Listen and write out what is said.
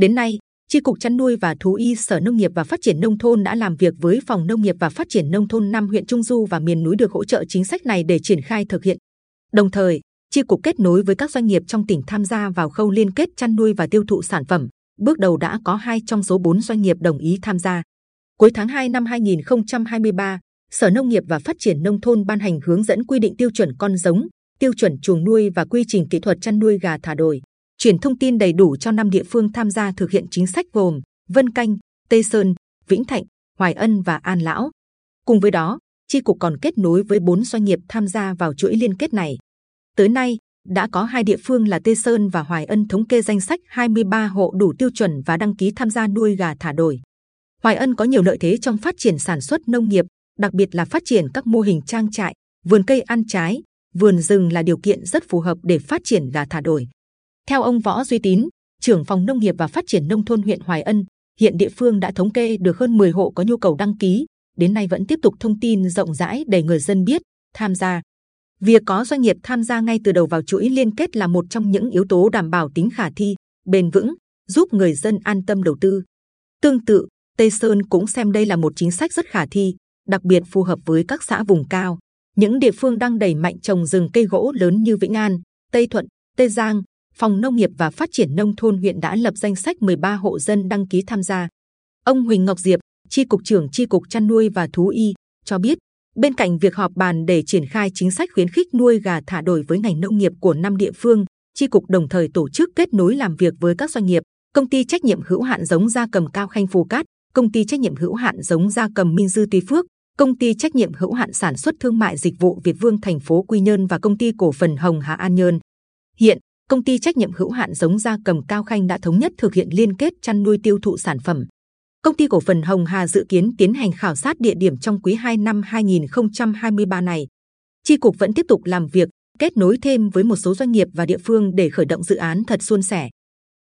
Đến nay, Chi cục chăn nuôi và thú y Sở Nông nghiệp và Phát triển nông thôn đã làm việc với Phòng Nông nghiệp và Phát triển nông thôn năm huyện Trung Du và miền núi được hỗ trợ chính sách này để triển khai thực hiện. Đồng thời, Chi cục kết nối với các doanh nghiệp trong tỉnh tham gia vào khâu liên kết chăn nuôi và tiêu thụ sản phẩm. Bước đầu đã có hai trong số 4 doanh nghiệp đồng ý tham gia. Cuối tháng 2 năm 2023, Sở Nông nghiệp và Phát triển nông thôn ban hành hướng dẫn quy định tiêu chuẩn con giống, tiêu chuẩn chuồng nuôi và quy trình kỹ thuật chăn nuôi gà thả đồi chuyển thông tin đầy đủ cho năm địa phương tham gia thực hiện chính sách gồm Vân Canh, Tây Sơn, Vĩnh Thạnh, Hoài Ân và An Lão. Cùng với đó, chi cục còn kết nối với bốn doanh nghiệp tham gia vào chuỗi liên kết này. Tới nay, đã có hai địa phương là Tây Sơn và Hoài Ân thống kê danh sách 23 hộ đủ tiêu chuẩn và đăng ký tham gia nuôi gà thả đồi. Hoài Ân có nhiều lợi thế trong phát triển sản xuất nông nghiệp, đặc biệt là phát triển các mô hình trang trại, vườn cây ăn trái, vườn rừng là điều kiện rất phù hợp để phát triển gà thả đồi. Theo ông Võ Duy Tín, trưởng phòng nông nghiệp và phát triển nông thôn huyện Hoài Ân, hiện địa phương đã thống kê được hơn 10 hộ có nhu cầu đăng ký, đến nay vẫn tiếp tục thông tin rộng rãi để người dân biết tham gia. Việc có doanh nghiệp tham gia ngay từ đầu vào chuỗi liên kết là một trong những yếu tố đảm bảo tính khả thi, bền vững, giúp người dân an tâm đầu tư. Tương tự, Tây Sơn cũng xem đây là một chính sách rất khả thi, đặc biệt phù hợp với các xã vùng cao. Những địa phương đang đẩy mạnh trồng rừng cây gỗ lớn như Vĩnh An, Tây Thuận, Tây Giang, Phòng Nông nghiệp và Phát triển nông thôn huyện đã lập danh sách 13 hộ dân đăng ký tham gia. Ông Huỳnh Ngọc Diệp, Chi cục trưởng Chi cục chăn nuôi và thú y cho biết, bên cạnh việc họp bàn để triển khai chính sách khuyến khích nuôi gà thả đồi với ngành nông nghiệp của năm địa phương, Chi cục đồng thời tổ chức kết nối làm việc với các doanh nghiệp, công ty trách nhiệm hữu hạn giống gia cầm Cao Khanh Phù Cát, công ty trách nhiệm hữu hạn giống gia cầm Minh Dư Tuy Phước, công ty trách nhiệm hữu hạn sản xuất thương mại dịch vụ Việt Vương thành phố Quy Nhơn và công ty cổ phần Hồng Hà An Nhơn. Hiện công ty trách nhiệm hữu hạn giống gia cầm Cao Khanh đã thống nhất thực hiện liên kết chăn nuôi tiêu thụ sản phẩm. Công ty cổ phần Hồng Hà dự kiến tiến hành khảo sát địa điểm trong quý 2 năm 2023 này. Chi cục vẫn tiếp tục làm việc, kết nối thêm với một số doanh nghiệp và địa phương để khởi động dự án thật suôn sẻ.